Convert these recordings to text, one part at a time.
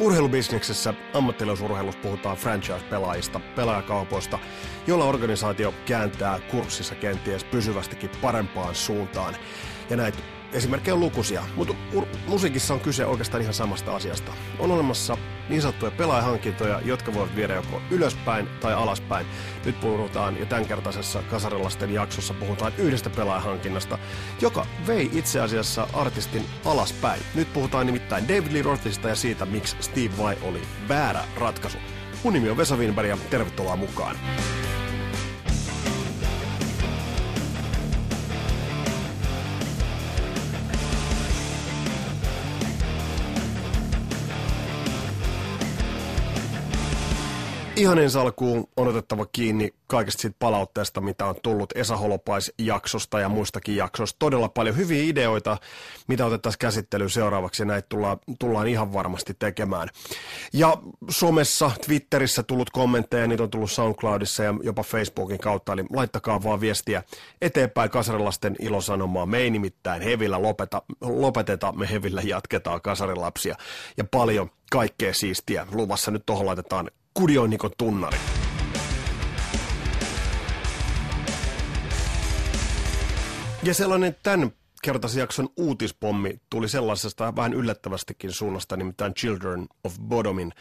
Urheilubisneksessä ammattilaisurheilussa puhutaan franchise-pelaajista, pelaajakaupoista, jolla organisaatio kääntää kurssissa kenties pysyvästikin parempaan suuntaan. Ja näitä esimerkkejä on lukuisia, mutta musiikissa on kyse oikeastaan ihan samasta asiasta. On olemassa niin sanottuja pelaajahankintoja, jotka voivat viedä joko ylöspäin tai alaspäin. Nyt puhutaan ja tämänkertaisessa Kasarilasten jaksossa puhutaan yhdestä pelaajahankinnasta, joka vei itse asiassa artistin alaspäin. Nyt puhutaan nimittäin David Lee Rothista ja siitä, miksi Steve Vai oli väärä ratkaisu. Mun nimi on Vesa Winberg ja tervetuloa mukaan. Ihan ensi alkuun on otettava kiinni kaikesta siitä palautteesta, mitä on tullut Esa Holopais-jaksosta ja muistakin jaksoista. Todella paljon hyviä ideoita, mitä otettaisiin käsittelyyn seuraavaksi, ja näitä tullaan, tullaan ihan varmasti tekemään. Ja somessa, Twitterissä tullut kommentteja, niitä on tullut SoundCloudissa ja jopa Facebookin kautta, eli laittakaa vaan viestiä eteenpäin kasarilasten ilosanomaa. Me ei nimittäin hevillä lopeta, lopeteta, me hevillä jatketaan kasarilapsia. Ja paljon kaikkea siistiä luvassa. Nyt tuohon laitetaan Kudioinnikon tunnari. Ja sellainen tämän kertaisen jakson uutispommi tuli sellaisesta vähän yllättävästikin suunnasta, nimittäin Children of Bodomin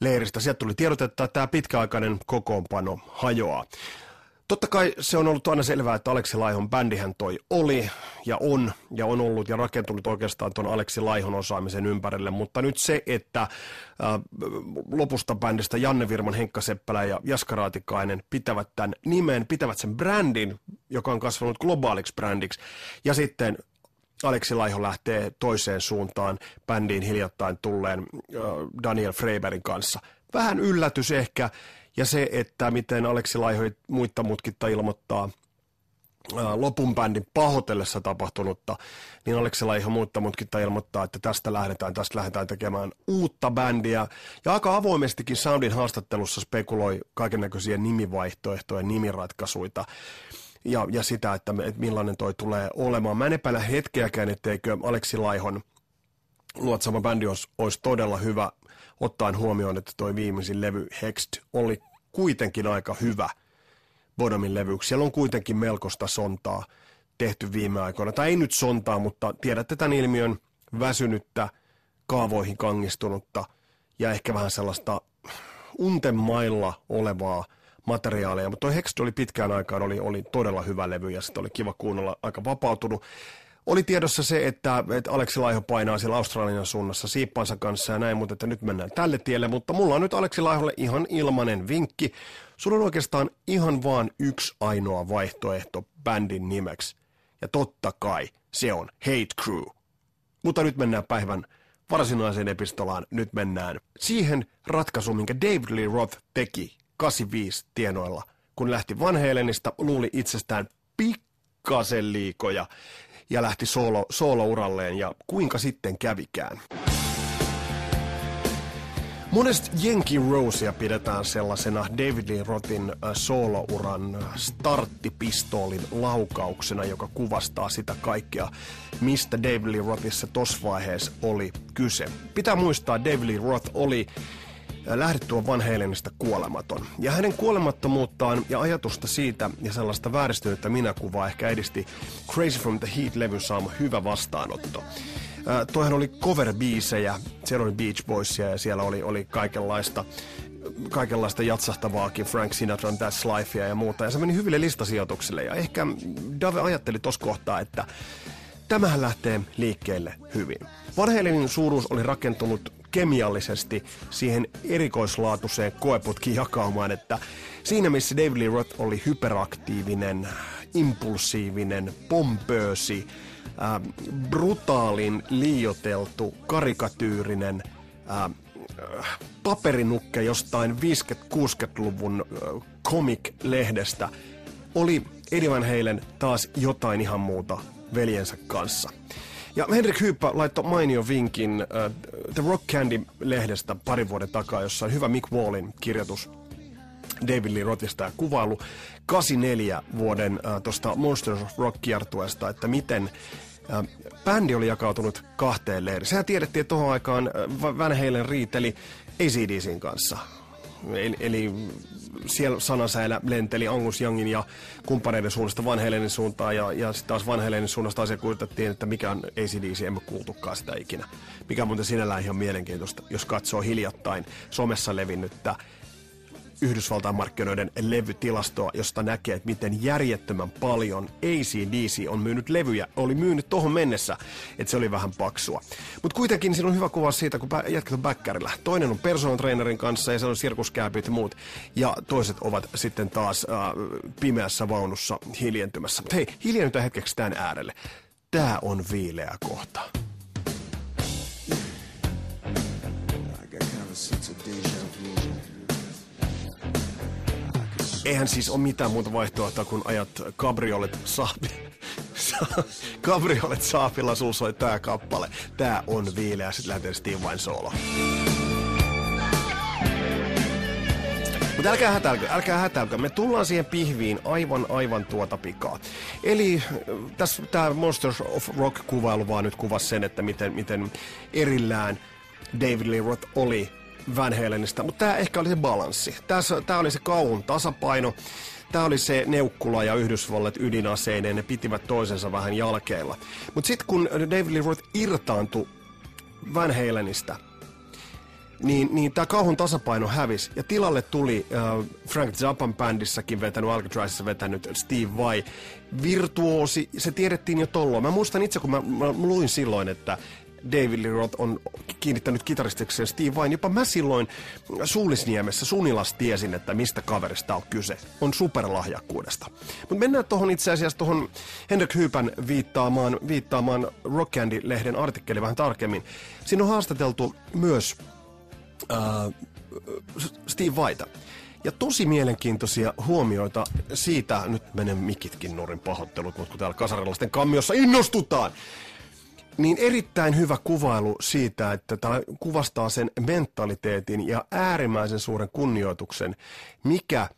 leiristä. Sieltä tuli tiedotetta, että tämä pitkäaikainen kokoonpano hajoaa. Totta kai se on ollut aina selvää, että Aleksi Laihon bändihän toi oli ja on ja on ollut ja rakentunut oikeastaan tuon Aleksi Laihon osaamisen ympärille, mutta nyt se, että äh, lopusta bändistä Janne Virman, Henkka Seppälä ja Jaska Raatikainen pitävät tämän nimen, pitävät sen brändin, joka on kasvanut globaaliksi brändiksi ja sitten Aleksi Laiho lähtee toiseen suuntaan bändiin hiljattain tulleen äh, Daniel Freibergin kanssa. Vähän yllätys ehkä, ja se, että miten Aleksi Laiho muitta mutkitta ilmoittaa lopun bändin pahoitellessa tapahtunutta, niin Aleksi Laiho muutta mutkitta ilmoittaa, että tästä lähdetään, tästä lähdetään tekemään uutta bändiä. Ja aika avoimestikin Soundin haastattelussa spekuloi kaikennäköisiä nimivaihtoehtoja, nimiratkaisuja ja, ja sitä, että, että millainen toi tulee olemaan. Mä en epäile hetkeäkään, etteikö Aleksi Laihon luotsama bändi olisi, olisi todella hyvä ottaen huomioon, että toi viimeisin levy Hext oli kuitenkin aika hyvä Bodomin levyksi. Siellä on kuitenkin melkoista sontaa tehty viime aikoina. Tai ei nyt sontaa, mutta tiedätte tämän ilmiön väsynyttä, kaavoihin kangistunutta ja ehkä vähän sellaista untemailla olevaa materiaalia. Mutta toi Hext oli pitkään aikaan oli, oli todella hyvä levy ja sitten oli kiva kuunnella aika vapautunut. Oli tiedossa se, että, että Aleksi Laiho painaa siellä Australian suunnassa siippansa kanssa ja näin, mutta että nyt mennään tälle tielle. Mutta mulla on nyt Aleksi Laiholle ihan ilmanen vinkki. Sulla on oikeastaan ihan vaan yksi ainoa vaihtoehto bändin nimeksi. Ja totta kai se on Hate Crew. Mutta nyt mennään päivän varsinaiseen epistolaan. Nyt mennään siihen ratkaisuun, minkä David Lee Roth teki 85 tienoilla. Kun lähti Van Halenista, luuli itsestään pikkasen liikoja ja lähti solo, solo-uralleen ja kuinka sitten kävikään. Monesti Jenki Rosea pidetään sellaisena David Lee Rothin äh, soolouran starttipistoolin laukauksena, joka kuvastaa sitä kaikkea, mistä David Lee Rothissa tuossa vaiheessa oli kyse. Pitää muistaa, David Lee Roth oli lähdettyä Van Halenista kuolematon. Ja hänen kuolemattomuuttaan ja ajatusta siitä ja sellaista vääristynyttä minäkuvaa ehkä edisti Crazy from the Heat-levyn saama hyvä vastaanotto. Äh, toihan oli cover-biisejä, siellä oli Beach Boysia ja siellä oli, oli kaikenlaista kaikenlaista jatsahtavaakin, Frank Sinatra, That's Lifea ja muuta. Ja se meni hyville listasijoituksille. Ja ehkä Dave ajatteli tuossa kohtaa, että tämähän lähtee liikkeelle hyvin. Van suuruus oli rakentunut kemiallisesti siihen erikoislaatuiseen koeputkijakaumaan, että siinä missä David Lee Roth oli hyperaktiivinen, impulsiivinen, pompöösi, äh, brutaalin, liioteltu, karikatyyrinen, äh, paperinukke jostain 50-60-luvun äh, comic-lehdestä, oli Eddie Van Halen taas jotain ihan muuta veljensä kanssa. Ja Henrik Hyyppä laittoi mainio vinkin uh, The Rock Candy-lehdestä pari vuoden takaa, jossa on hyvä Mick Wallin kirjoitus David Lee Rothista ja kuvailu 84 vuoden uh, tuosta Monsters of Rock kiertueesta, että miten bändi oli jakautunut kahteen leiriin. Sehän tiedettiin, että tuohon aikaan Van Halen riiteli ACDCin kanssa. Eli, eli siellä sanasäilä lenteli Angus Youngin ja kumppaneiden suunnasta Van suuntaan ja, ja sitten taas Van suunnasta asia kuultettiin, että mikä on ACDC, emme kuultukaan sitä ikinä. Mikä muuten sinällään ihan mielenkiintoista, jos katsoo hiljattain somessa levinnyttä Yhdysvaltain markkinoiden levytilastoa, josta näkee, että miten järjettömän paljon ACDC on myynyt levyjä. Oli myynyt tuohon mennessä, että se oli vähän paksua. Mutta kuitenkin siinä on hyvä kuva siitä, kun jätkät on. Toinen on personal trainerin kanssa ja se on sirkuskääpit ja muut. Ja toiset ovat sitten taas äh, pimeässä vaunussa hiljentymässä. Hei, hiljennytään hetkeksi tämän äärelle. Tää on viileä kohta. I got kind of a sense of deja eihän siis ole mitään muuta vaihtoehtoa, kun ajat kabriolet saapi. kabriolet saapilla sul soi tää kappale. Tää on viileä, sit lähtee Steve Vain solo. Mutta älkää hätälkö, älkää hätälkö. Me tullaan siihen pihviin aivan, aivan tuota pikaa. Eli äh, tässä tämä Monsters of Rock-kuvailu vaan nyt kuvasi sen, että miten, miten erillään David Lee Roth oli Van Halenista, mutta tämä ehkä oli se balanssi. Tämä oli se kauhun tasapaino. Tämä oli se Neukkula ja Yhdysvallat ydinaseineen, ne pitivät toisensa vähän jalkeilla. Mutta sitten kun David Lee Roth irtaantui Van Halenista, niin, niin tämä kauhun tasapaino hävisi. Ja tilalle tuli äh, Frank Zappan bändissäkin vetänyt, Alcatrazissa vetänyt Steve Vai. Virtuosi, se tiedettiin jo tolloin. Mä muistan itse, kun mä, mä luin silloin, että David Lee Roth on kiinnittänyt kitaristikseen Steve Vai. Jopa mä silloin Suulisniemessä Sunilas tiesin, että mistä kaverista on kyse. On superlahjakkuudesta. Mutta mennään tuohon itse asiassa tuohon Henrik Hyypän viittaamaan, viittaamaan Rock Candy-lehden artikkeli vähän tarkemmin. Siinä on haastateltu myös äh, Steve Vaita. Ja tosi mielenkiintoisia huomioita siitä, nyt menen mikitkin nurin pahoittelut, mutta kun täällä kasarilaisten kammiossa innostutaan, niin erittäin hyvä kuvailu siitä, että tämä kuvastaa sen mentaliteetin ja äärimmäisen suuren kunnioituksen, mikä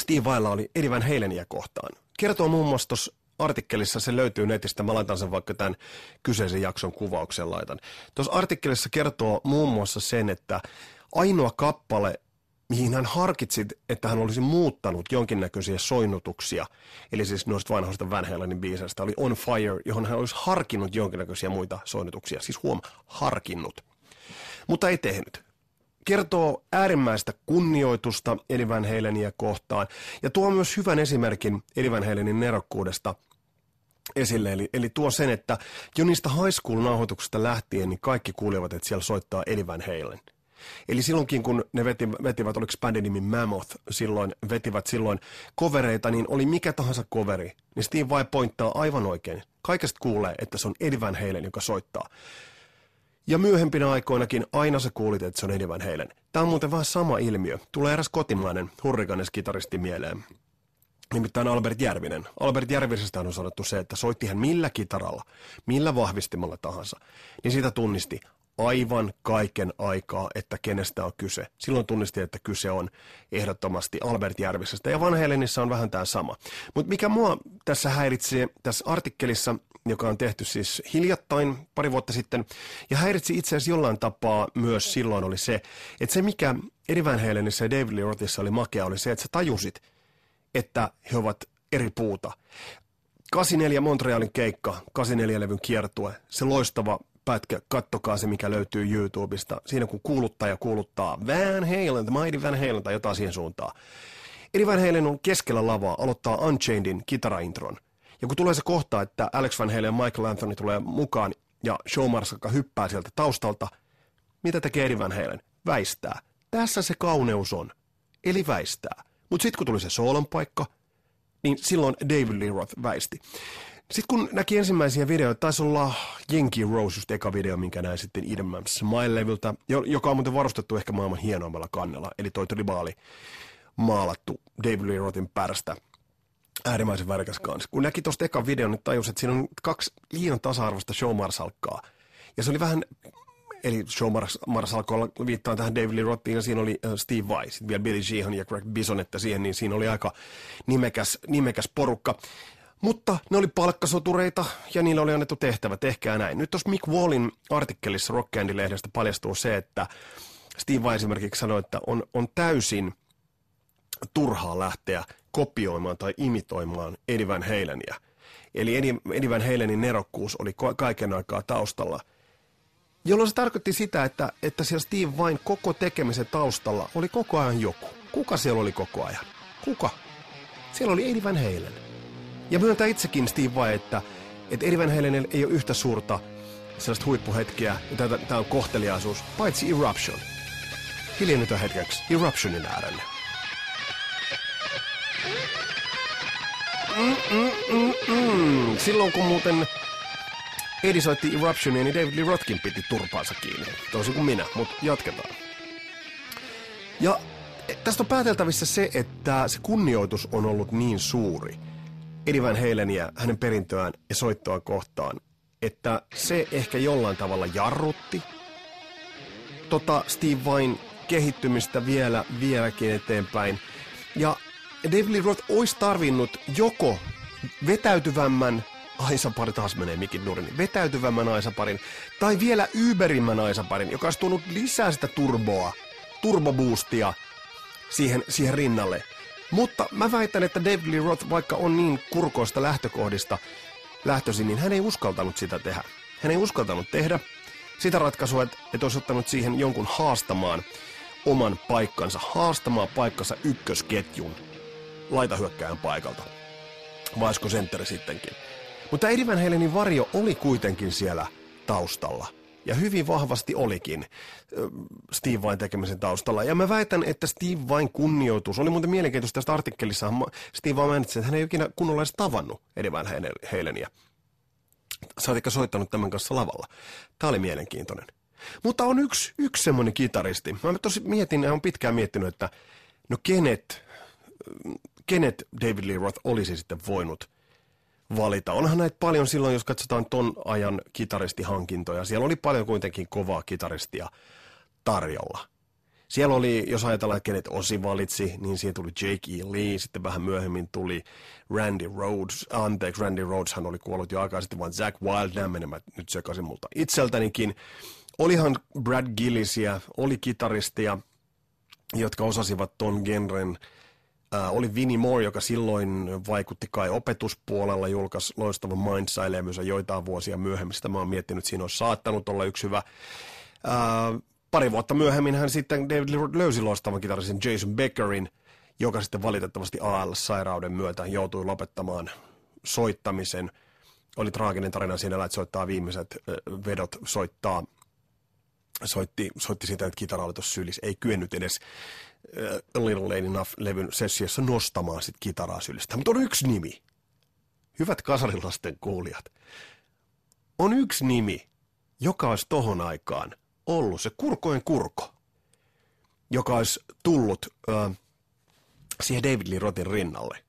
Steve Vailla oli Eddie Halenia kohtaan. Kertoo muun muassa tuossa artikkelissa, se löytyy netistä, mä laitan sen vaikka tämän kyseisen jakson kuvauksen laitan. Tuossa artikkelissa kertoo muun muassa sen, että ainoa kappale, mihin hän harkitsi, että hän olisi muuttanut jonkinnäköisiä soinnutuksia, eli siis noista vanhoista Van Halenin biiseistä, oli On Fire, johon hän olisi harkinnut jonkinnäköisiä muita soinnutuksia, siis huom, harkinnut, mutta ei tehnyt. Kertoo äärimmäistä kunnioitusta Eddie Van Halenia kohtaan. Ja tuo myös hyvän esimerkin Eddie Van Halenin nerokkuudesta esille. Eli, eli tuo sen, että jo niistä high school-nauhoituksista lähtien niin kaikki kuulevat, että siellä soittaa Eddie Van Halen – Eli silloinkin, kun ne veti, vetivät, oliko bändin nimi Mammoth, silloin vetivät silloin kovereita, niin oli mikä tahansa koveri, niin Steve vai pointtaa aivan oikein. Kaikesta kuulee, että se on Eddie Van Halen, joka soittaa. Ja myöhempinä aikoinakin aina sä kuulit, että se on Eddie Van Halen. Tämä on muuten vähän sama ilmiö. Tulee eräs kotimainen hurrikanes-kitaristi mieleen. Nimittäin Albert Järvinen. Albert Järvisestä on sanottu se, että soitti hän millä kitaralla, millä vahvistimalla tahansa, niin sitä tunnisti aivan kaiken aikaa, että kenestä on kyse. Silloin tunnisti, että kyse on ehdottomasti Albert Järvisestä. Ja Van Halenissa on vähän tämä sama. Mutta mikä mua tässä häiritsee tässä artikkelissa, joka on tehty siis hiljattain, pari vuotta sitten, ja häiritsi itse asiassa jollain tapaa myös silloin oli se, että se mikä Eddie Van Halenissa ja David Lee Rothissa oli makea, oli se, että sä tajusit, että he ovat eri puuta. 84 Montrealin keikka, 84-levyn kiertue, se loistava pätkä, kattokaa se, mikä löytyy YouTubesta. Siinä kun kuuluttaja kuuluttaa Van Halen, The Mighty Van Halen tai jotain siihen suuntaan. Eddie Van Halen on keskellä lavaa, aloittaa Unchainedin kitaraintron. Ja kun tulee se kohta, että Alex Van Halen ja Michael Anthony tulee mukaan ja Showmarska hyppää sieltä taustalta, mitä tekee Eddie Van Halen? Väistää. Tässä se kauneus on. Eli väistää. Mutta sitten kun tuli se soolon paikka, niin silloin David Lee Roth väisti. Sitten kun näki ensimmäisiä videoita, taisi olla Jenki Rose, just eka video, minkä näin sitten Eden Smile-levyltä, joka on muuten varustettu ehkä maailman hienoimmalla kannella, eli toi tribaali maalattu David Lee Rothin pärstä äärimmäisen värikäs kanssa. Kun näki tuosta eka videon, niin tajusi, että siinä on kaksi liian tasa-arvoista showmarsalkkaa. Ja se oli vähän, eli showmarsalkoilla viittaan tähän David Lee Rothiin, ja siinä oli uh, Steve Vai, vielä Billy Sheehan ja Greg Bison, että siihen, niin siinä oli aika nimekäs, nimekäs porukka. Mutta ne oli palkkasotureita ja niille oli annettu tehtävä, tehkää näin. Nyt tuossa Mick Wallin artikkelissa Rock Candy-lehdestä paljastuu se, että Steve esimerkiksi sanoi, että on, on täysin turhaa lähteä kopioimaan tai imitoimaan Eddie Halenia. Eli Eddie, Halenin nerokkuus oli kaiken aikaa taustalla. Jolloin se tarkoitti sitä, että, että siellä Steve vain koko tekemisen taustalla oli koko ajan joku. Kuka siellä oli koko ajan? Kuka? Siellä oli Eddie Halen. Ja myöntää itsekin Steve Vai, että, että Eddie Van Halenilla ei ole yhtä suurta sellaista huippuhetkeä, ja tämä on kohteliaisuus, paitsi Eruption. Hiljennytään hetkeksi Eruptionin äärelle. Mm, mm, mm, mm. Silloin kun muuten Eddie soitti Eruptionia, niin David Lee Rothkin piti turpaansa kiinni. Toisin kuin minä, mutta jatketaan. Ja tästä on pääteltävissä se, että se kunnioitus on ollut niin suuri Eddie Halenia, hänen perintöään ja soittoa kohtaan, että se ehkä jollain tavalla jarrutti tota Steve Vain kehittymistä vielä, vieläkin eteenpäin. Ja David Lee Roth olisi tarvinnut joko vetäytyvämmän Aisapari, taas menee mikin nurin, vetäytyvämmän Aisaparin, tai vielä yberimmän Aisaparin, joka olisi tuonut lisää sitä turboa, turboboostia siihen, siihen rinnalle. Mutta mä väitän, että David Lee Roth, vaikka on niin kurkoista lähtökohdista lähtöisin, niin hän ei uskaltanut sitä tehdä. Hän ei uskaltanut tehdä sitä ratkaisua, että, että olisi ottanut siihen jonkun haastamaan oman paikkansa, haastamaan paikkansa ykkösketjun laitahyökkäjän paikalta. Vaisko sentteri sittenkin. Mutta Eddie Van varjo oli kuitenkin siellä taustalla. Ja hyvin vahvasti olikin Steve Vain tekemisen taustalla. Ja mä väitän, että Steve Vain kunnioitus, oli muuten mielenkiintoista tästä artikkelissa, Steve Vain mainitsi, että hän ei ikinä kunnolla edes tavannut Van Halenia. Saatikka soittanut tämän kanssa lavalla. Tämä oli mielenkiintoinen. Mutta on yksi, yksi semmoinen kitaristi. Mä tosi mietin, ja on pitkään miettinyt, että no kenet, kenet David Lee Roth olisi sitten voinut valita. Onhan näitä paljon silloin, jos katsotaan ton ajan kitaristihankintoja. Siellä oli paljon kuitenkin kovaa kitaristia tarjolla. Siellä oli, jos ajatellaan, että kenet Osi valitsi, niin siihen tuli Jake E. Lee, sitten vähän myöhemmin tuli Randy Rhodes, anteeksi, Randy Rhodeshan oli kuollut jo aikaa sitten, vaan Zack Wild, nämä menemään nyt sekaisin multa itseltänikin. Olihan Brad Gillisia, oli kitaristia, jotka osasivat ton genren Äh, oli Vinnie Moore, joka silloin vaikutti kai opetuspuolella, julkaisi loistavan Mindsilemus ja joitain vuosia myöhemmin. Sitä mä oon miettinyt, siinä olisi saattanut olla yksi hyvä. Äh, pari vuotta myöhemmin hän sitten David löysi loistavan kitarisen Jason Beckerin, joka sitten valitettavasti ALS-sairauden myötä joutui lopettamaan soittamisen. Oli traaginen tarina siinä, että soittaa viimeiset vedot, soittaa soitti, soitti sitä, että kitara oli tuossa sylissä. Ei kyennyt edes uh, Little Lady Enough-levyn sessiossa nostamaan sit kitaraa sylistä. Mutta on yksi nimi. Hyvät kasarilasten kuulijat. On yksi nimi, joka olisi tohon aikaan ollut se kurkojen kurko, joka olisi tullut uh, siihen David Lee Rothin rinnalle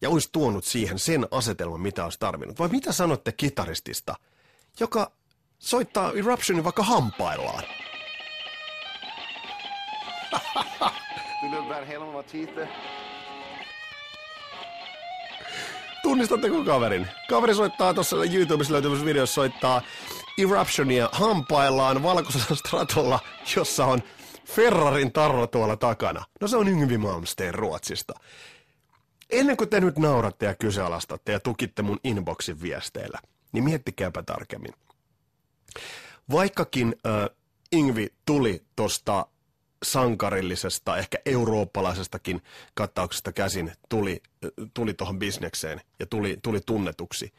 ja olisi tuonut siihen sen asetelman, mitä olisi tarvinnut. Vai mitä sanotte kitaristista, joka soittaa Eruptionin vaikka hampaillaan. Tunnistatteko kaverin? Kaveri soittaa tuossa YouTubessa löytyvässä videossa soittaa Eruptionia hampaillaan valkoisella stratolla, jossa on Ferrarin tarro tuolla takana. No se on Yngvi Malmsteen Ruotsista. Ennen kuin te nyt nauratte ja kyseenalaistatte ja tukitte mun inboxin viesteillä, niin miettikääpä tarkemmin. Vaikkakin äh, Ingvi tuli tuosta sankarillisesta, ehkä eurooppalaisestakin kattauksesta käsin, tuli, tuli tuohon bisnekseen ja tuli, tuli tunnetuksi,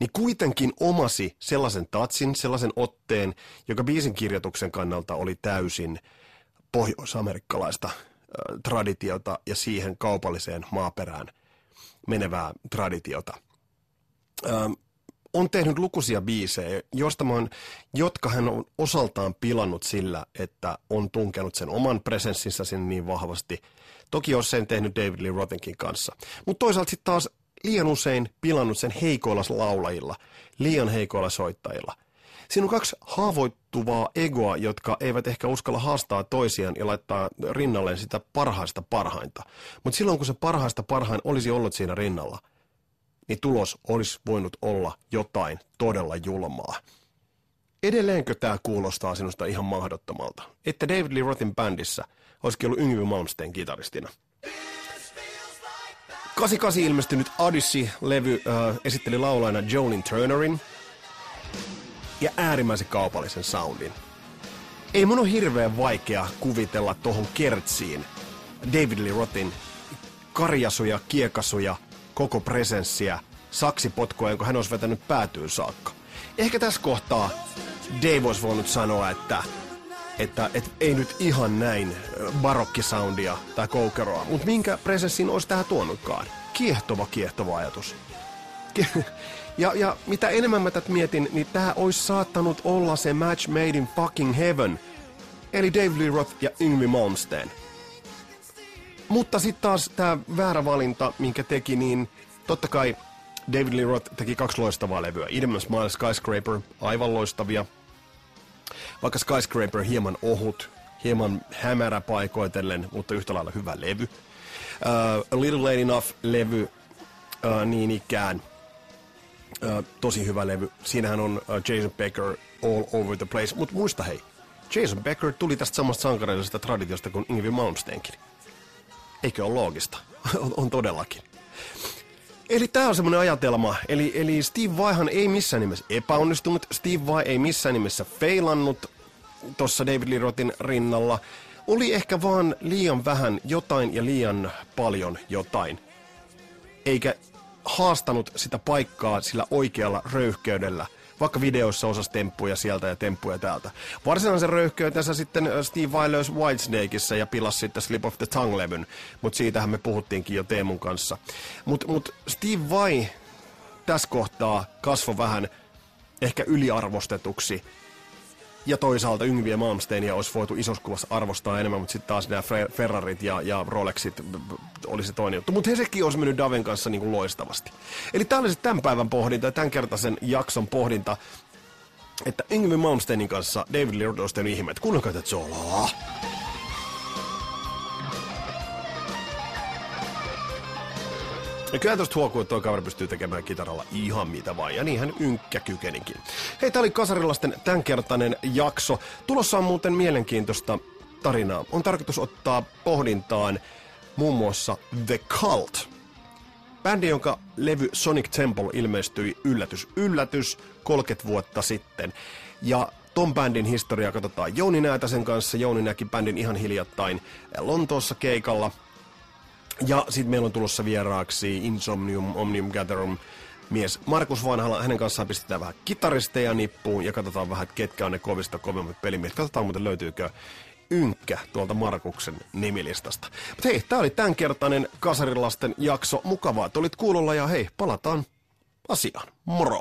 niin kuitenkin omasi sellaisen tatsin, sellaisen otteen, joka biisin kirjoituksen kannalta oli täysin pohjoisamerikkalaista traditiota ja siihen kaupalliseen maaperään menevää traditiota. On tehnyt lukuisia biisejä, josta mä oon, jotka hän on osaltaan pilannut sillä, että on tunkenut sen oman presenssinsä sinne niin vahvasti. Toki on sen tehnyt David Lee Rothenkin kanssa. Mutta toisaalta sitten taas liian usein pilannut sen heikoilla laulajilla, liian heikoilla soittajilla. Siinä on kaksi haavoittuvaa egoa, jotka eivät ehkä uskalla haastaa toisiaan ja laittaa rinnalleen sitä parhaista parhainta. Mutta silloin kun se parhaista parhain olisi ollut siinä rinnalla, niin tulos olisi voinut olla jotain todella julmaa. Edelleenkö tämä kuulostaa sinusta ihan mahdottomalta, että David Lee Rothin bändissä olisikin ollut Yngvi Malmsteen kitaristina? 88 ilmestynyt Odyssey-levy äh, esitteli laulajana Jolin Turnerin ja äärimmäisen kaupallisen soundin. Ei mun ole hirveän vaikea kuvitella tuohon kertsiin David Lee Rothin karjasuja, kiekasuja, koko presenssiä, saksipotkoa, jonka hän olisi vetänyt päätyyn saakka. Ehkä tässä kohtaa Dave olisi voinut sanoa, että, että, että ei nyt ihan näin barokkisoundia tai koukeroa, mutta minkä presenssin olisi tähän tuonutkaan. Kiehtova, kiehtova ajatus. Ja, ja mitä enemmän mä tätä mietin, niin tämä olisi saattanut olla se match made in fucking heaven. Eli Dave Lee Roth ja Yngwie Malmsteen. Mutta sitten taas tämä väärä valinta, minkä teki, niin totta kai David Lee Roth teki kaksi loistavaa levyä. Idem Smile Skyscraper, aivan loistavia. Vaikka Skyscraper hieman ohut, hieman hämärä paikoitellen, mutta yhtä lailla hyvä levy. Uh, A Little Late Enough-levy uh, niin ikään. Uh, tosi hyvä levy. Siinähän on uh, Jason Becker all over the place. Mutta muista hei, Jason Becker tuli tästä samasta sankarillisesta traditiosta kuin Ingvi Malmsteenkin. Eikö ole loogista? on, on todellakin. Eli tämä on semmoinen ajatelma. Eli, eli Steve Vaihan ei missään nimessä epäonnistunut. Steve Vai ei missään nimessä feilannut tuossa David Lee Rothin rinnalla. Oli ehkä vaan liian vähän jotain ja liian paljon jotain. Eikä haastanut sitä paikkaa sillä oikealla röyhkeydellä – vaikka videoissa osas temppuja sieltä ja temppuja täältä. Varsinaisen röyhkeytensä sitten äh, Steve Vai Whitesnakeissa ja pilasi sitten Slip of the Tongue-levyn, mutta siitähän me puhuttiinkin jo Teemun kanssa. Mutta mut Steve Vai tässä kohtaa kasvoi vähän ehkä yliarvostetuksi ja toisaalta Yngviä Malmsteenia olisi voitu isossa kuvassa arvostaa enemmän, mutta sitten taas nämä Ferrarit ja, ja Rolexit oli se toinen juttu. Mutta he sekin olisi mennyt Daven kanssa niin kuin loistavasti. Eli tämä oli se tämän päivän pohdinta ja tämänkertaisen jakson pohdinta, että Yngvi Malmsteenin kanssa David tehnyt ihmeet. Kuunnelkaa tätä solaa. Ja kyllä tuosta huokuu, että tuo kaveri pystyy tekemään kitaralla ihan mitä vaan, ja niinhän ynkkä kykenikin. Hei, tää oli Kasarilasten tämänkertainen jakso. Tulossa on muuten mielenkiintoista tarinaa. On tarkoitus ottaa pohdintaan muun muassa The Cult. Bändi, jonka levy Sonic Temple ilmestyi yllätys, yllätys 30 vuotta sitten. Ja ton bändin historiaa katsotaan Jouni Näätäsen kanssa. Jouni näki bändin ihan hiljattain Lontoossa keikalla – ja sitten meillä on tulossa vieraaksi Insomnium Omnium Gatherum mies Markus Vanhala. Hänen kanssaan pistetään vähän kitaristeja nippuun ja katsotaan vähän, ketkä on ne kovista kovimmat pelimiehet. Katsotaan muuten löytyykö ynkkä tuolta Markuksen nimilistasta. Mutta hei, tää oli tämänkertainen Kasarilasten jakso. Mukavaa, että olit kuulolla ja hei, palataan asiaan. Moro!